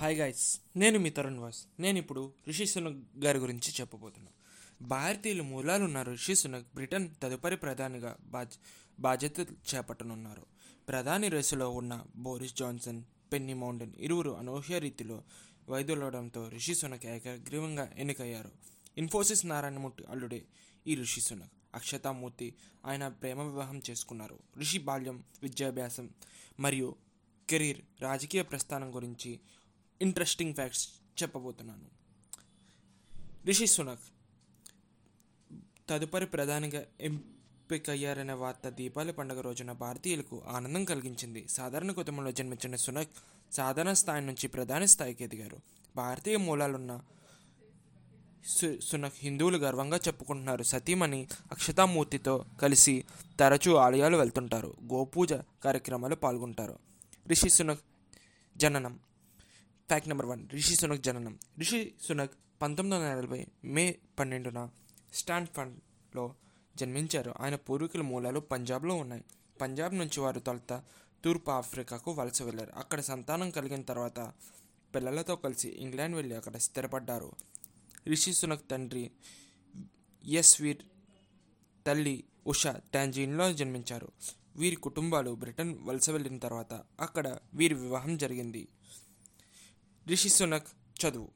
Hi guys నేను మీ Tarun was. నేను ఇప్పుడు రిషి సునక్ గారి గురించి చెప్పబోతున్నాను. భారతీయుల మూలాలు ఉన్న రిషి సునక్ బ్రిటన్ తదుపరి ప్రధానిగా బాధ్య బాధ్యతలు చేపట్టనున్నారు. ప్రధాని రేసులో ఉన్న బోరిస్ జాన్సన్ పెన్నీ మౌంటైన్ ఇరువురు అనూహ్య రీతిలో వైదొలవడంతో రిషి సునక్ ఏకగ్రీవంగా ఎన్నికయ్యారు. ఇన్ఫోసిస్ నారాయణమూర్తి అల్లుడే ఈ రిషి సునక్. అక్షతామూర్తి ఆయన ప్రేమ వివాహం చేసుకున్నారు. రిషి బాల్యం విద్యాభ్యాసం మరియు కెరీర్ రాజకీయ ప్రస్థానం గురించి ఇంట్రెస్టింగ్ ఫ్యాక్ట్స్ చెప్పబోతున్నాను. రిషి సునక్ తదుపరి ప్రధానిగా ఎంపికయ్యారనే వార్త దీపావళి పండుగ రోజున భారతీయులకు ఆనందం కలిగించింది. సాధారణ కుటుంబంలో జన్మించిన సునక్ సాధారణ స్థాయి నుంచి ప్రధాని స్థాయికి ఎదిగారు. భారతీయ మూలాలున్న సు- సునక్ హిందువులు గర్వంగా చెప్పుకుంటున్నారు. సతీమణి అక్షతామూర్తితో కలిసి తరచూ ఆలయాలు వెళ్తుంటారు. గోపూజ కార్యక్రమాలు పాల్గొంటారు. రిషి సునక్ జననం fact number one Rishi Sunak జననం రిషి సునక్ పంతొమ్మిది వందల నలభై మే పన్నెండున స్టాన్ఫండ్లో జన్మించారు. ఆయన పూర్వీకుల మూలాలు పంజాబ్లో ఉన్నాయి. పంజాబ్ నుంచి వారు తొలుత తూర్పు ఆఫ్రికాకు వలస వెళ్ళారు. అక్కడ సంతానం కలిగిన తర్వాత పిల్లలతో కలిసి ఇంగ్లాండ్ వెళ్ళి అక్కడ స్థిరపడ్డారు. రిషి సునక్ తండ్రి ఎస్ వీర్ తల్లి ఉషా టాంజీన్లో జన్మించారు. వీరి కుటుంబాలు బ్రిటన్ వలస వెళ్ళిన తర్వాత అక్కడ వీరి వివాహం జరిగింది. రిషి సునక్ చదువు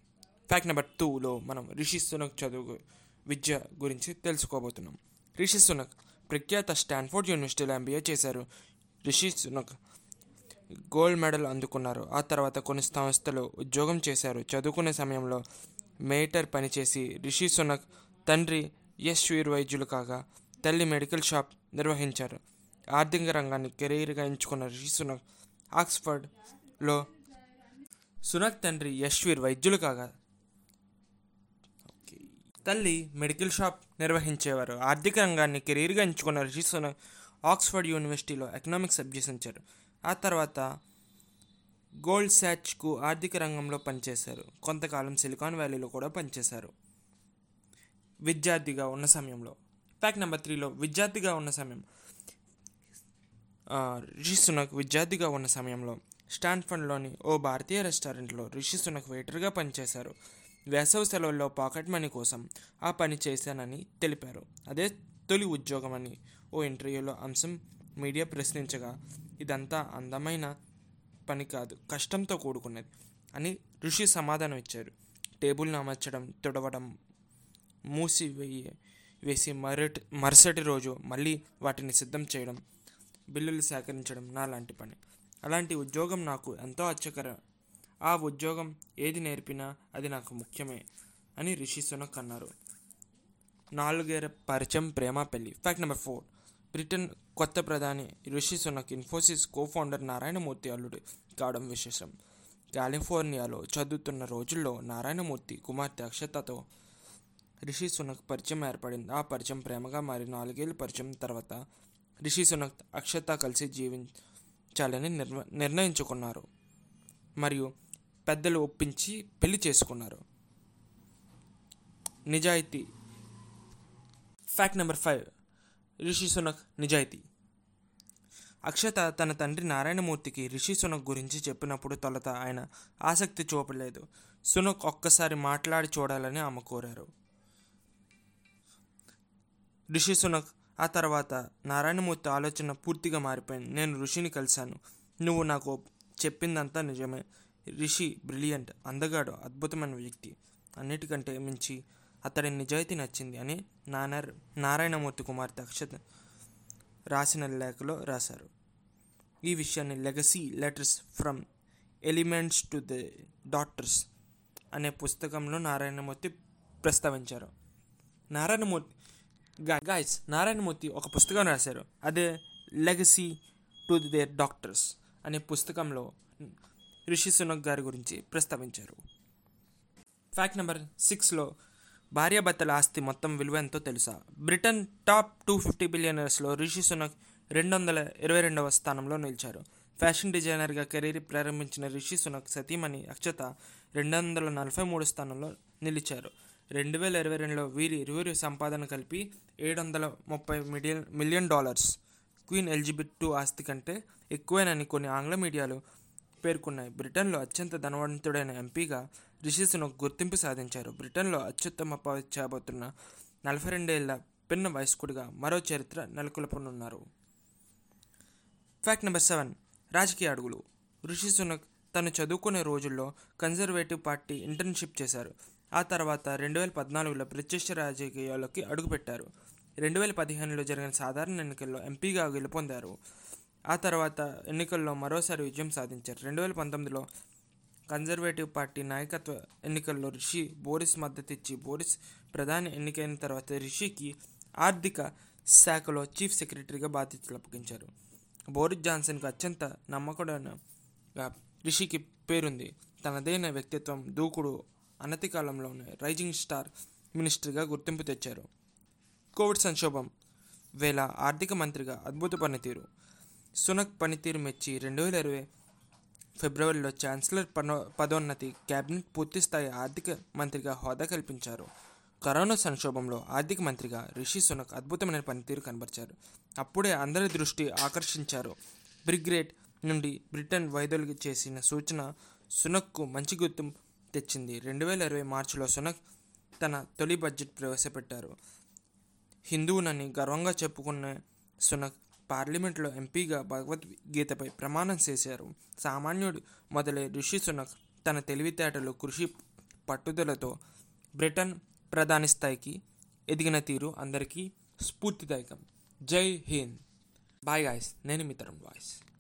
ఫ్యాక్ట్ నెంబర్ టూలో మనం రిషి సునక్ చదువు విద్య గురించి తెలుసుకోబోతున్నాం. రిషి సునక్ ప్రఖ్యాత స్టాన్ఫోర్డ్ యూనివర్సిటీలో ఎంబీఏ చేశారు. రిషి సునక్ గోల్డ్ మెడల్ అందుకున్నారు. ఆ తర్వాత కొన్ని సంస్థలు ఉద్యోగం చేశారు. చదువుకునే సమయంలో మేటర్ పనిచేసి రిషి సునక్ తండ్రి యశ్వీర్ వైద్యులు కాగా తల్లి మెడికల్ షాప్ నిర్వహించారు. ఆర్థిక రంగాన్ని కెరీర్గా ఎంచుకున్న రిషి సునక్ ఆక్స్ఫర్డ్లో సునక్ తండ్రి యశ్వీర్ వైద్యులు కాగా. తల్లి మెడికల్ షాప్ నిర్వహించేవారు. ఆర్థిక రంగాన్ని కెరీర్గా ఎంచుకున్న రిషి సునక్ ఆక్స్ఫర్డ్ యూనివర్సిటీలో ఎకనామిక్స్ అభ్యసించారు ఆ తర్వాత గోల్డ్ శాచ్కు ఆర్థిక రంగంలో పనిచేశారు. కొంతకాలం సిలికాన్ వ్యాలీలో కూడా పనిచేశారు. విద్యార్థిగా ఉన్న సమయంలో. ఫ్యాక్ట్ నెంబర్ త్రీలో విద్యార్థిగా ఉన్న సమయం. రిషి సునక్ విద్యార్థిగా ఉన్న సమయంలో స్టాన్ఫర్డ్లోని ఓ భారతీయ రెస్టారెంట్లో రిషి సునక్ వెయిటర్గా పనిచేశారు. వేసవి సెలవుల్లో పాకెట్ మనీ కోసం ఆ పని చేశానని తెలిపారు. అదే తొలి ఉద్యోగం అని ఓ ఇంటర్వ్యూలో అంశం మీడియా ప్రశ్నించగా ఇదంతా అందమైన పని కాదు కష్టంతో కూడుకున్నది అని ఋషి సమాధానం ఇచ్చారు. టేబుల్ని అమర్చడం తుడవడం మూసి వేయి వేసి మరటి మరుసటి రోజు మళ్ళీ వాటిని సిద్ధం చేయడం బిల్లులు సేకరించడం నా లాంటి పని. అలాంటి ఉద్యోగం నాకు ఎంతో అచ్చకరం ఆ ఉద్యోగం ఏది నేర్పినా అది నాకు ముఖ్యమే అని రిషి సునక్ అన్నారు. నాలుగేర పరిచయం ప్రేమ పెళ్ళి. ఫ్యాక్ట్ నెంబర్ ఫోర్ బ్రిటన్ కొత్త ప్రధాని రిషి సునక్ ఇన్ఫోసిస్ కో ఫౌండర్ నారాయణమూర్తి అల్లుడు. కావడం విశేషం. కాలిఫోర్నియాలో చదువుతున్న రోజుల్లో నారాయణమూర్తి కుమార్తె అక్షతతో రిషి సునక్ పరిచయం ఏర్పడింది. ఆ పరిచయం ప్రేమగా మారి నాలుగేళ్ళ పరిచయం తర్వాత రిషి సునక్ అక్షత కలిసి జీవించాలని నిర్వ నిర్ణయించుకున్నారు. మరియు పెద్దలు ఒప్పించి పెళ్ళి చేసుకున్నారు. నిజాయితీ. Fact number five. Rishi Sunak నిజాయితీ. అక్షత తన తండ్రి నారాయణమూర్తికి రిషి సునక్ గురించి చెప్పినప్పుడు తొలత ఆయన ఆసక్తి చూపలేదు. సునక్ ఒక్కసారి మాట్లాడి చూడాలని ఆమె కోరారు. రిషి సునక్ ఆ తర్వాత నారాయణమూర్తి ఆలోచన పూర్తిగా మారిపోయింది. నేను ఋషిని కలిశాను. నువ్వు నాకు చెప్పిందంతా నిజమే. రిషి బ్రిలియంట్ అందగాడు అద్భుతమైన వ్యక్తి. అన్నిటికంటే మించి అతడి నిజాయితీ నచ్చింది అని నానార్ నారాయణమూర్తి కుమార్తె అక్షత రాసిన లేఖలో రాశారు. ఈ విషయాన్ని legacy letters from elements to the doctors అనే పుస్తకంలో నారాయణమూర్తి ప్రస్తావించారు. నారాయణమూర్తి గాయస్ నారాయణమూర్తి ఒక పుస్తకం రాశారు. అదే లెగసీ టు దేర్ డాక్టర్స్ అనే పుస్తకంలో రిషి సునక్ గారి గురించి ప్రస్తావించారు. ఫ్యాక్ట్ నెంబర్ సిక్స్లో భార్యాభర్తల ఆస్తి మొత్తం విలువ ఎంతో తెలుసా? బ్రిటన్ టాప్ టూ ఫిఫ్టీ బిలియనర్స్లో రిషి సునక్ రెండు వందల ఇరవై రెండవ స్థానంలో నిలిచారు. ఫ్యాషన్ డిజైనర్గా కెరీర్ ప్రారంభించిన రిషి సునక్ సతీమణి అక్షత రెండు వందల నలభై మూడు స్థానంలో నిలిచారు. రెండు వేల ఇరవై రెండులో వీరి ఇరువురి సంపాదన కలిపి ఏడు వందల ముప్పై million million dollars Queen Elizabeth two ఆస్తి కంటే ఎక్కువేనని కొన్ని ఆంగ్ల మీడియాలు పేర్కొన్నాయి. బ్రిటన్లో అత్యంత ధనవంతుడైన ఎంపీగా రిషిస్ను గుర్తింపు సాధించారు. బ్రిటన్లో అత్యుత్తమ పదవి చేయబోతున్న నలభై రెండేళ్ళ పిన్న వయస్కుడిగా మరో చరిత్ర నెలకొల్పనున్నారు. ఫ్యాక్ట్ నెంబర్ సెవెన్ రాజకీయ అడుగులు. రిషి సునక్ తను చదువుకునే రోజుల్లో కన్జర్వేటివ్ పార్టీ ఇంటర్న్షిప్ చేశారు. ఆ తర్వాత రెండు వేల పద్నాలుగులో ప్రత్యక్ష రాజకీయాల్లోకి అడుగుపెట్టారు. రెండు వేల పదిహేనులో జరిగిన సాధారణ ఎన్నికల్లో ఎంపీగా గెలుపొందారు. ఆ తర్వాత ఎన్నికల్లో మరోసారి విజయం సాధించారు. రెండు వేల పంతొమ్మిదిలో కన్జర్వేటివ్ పార్టీ నాయకత్వ ఎన్నికల్లో రిషి బోరిస్ మద్దతు ఇచ్చి బోరిస్ ప్రధాని ఎన్నికైన తర్వాత రిషికి ఆర్థిక శాఖలో చీఫ్ సెక్రటరీగా బాధ్యతలు అప్పగించారు. బోరిస్ జాన్సన్కు అత్యంత నమ్మకమైన రిషికి పేరుంది. తనదైన వ్యక్తిత్వం దూకుడు అనతి కాలంలోనే రైజింగ్ స్టార్ మినిస్టర్గా గుర్తింపు తెచ్చారు. కోవిడ్ సంక్షోభం వేళ ఆర్థిక మంత్రిగా అద్భుత పనితీరు. సునక్ పనితీరు మెచ్చి రెండు వేల ఇరవై ఫిబ్రవరిలో ఛాన్సలర్ పనో పదోన్నతి కేబినెట్ పూర్తిస్థాయి ఆర్థిక మంత్రిగా హోదా కల్పించారు. కరోనా సంక్షోభంలో ఆర్థిక మంత్రిగా రిషి సునక్ అద్భుతమైన పనితీరు కనబరిచారు. అప్పుడే అందరి దృష్టి ఆకర్షించారు. బ్రిగ్రేట్ నుండి బ్రిటన్ వైదొలిగి చేసిన సూచన సునక్కు మంచి గుర్తింపు తెచ్చింది. రెండు వేల ఇరవై మార్చిలో సునక్ తన తొలి బడ్జెట్ ప్రవేశపెట్టారు. హిందువునని గర్వంగా చెప్పుకున్న సునక్ పార్లమెంట్లో ఎంపీగా భగవద్గీతపై ప్రమాణం చేశారు. సామాన్యుడు మొదలై ఋషి సునక్ తన తెలివితేటలు కృషి పట్టుదలతో బ్రిటన్ ప్రధాని స్థాయికి ఎదిగిన తీరు అందరికీ స్ఫూర్తిదాయకం. జై హింద్. బాయ్ గాయస్ నేను మీ వాయిస్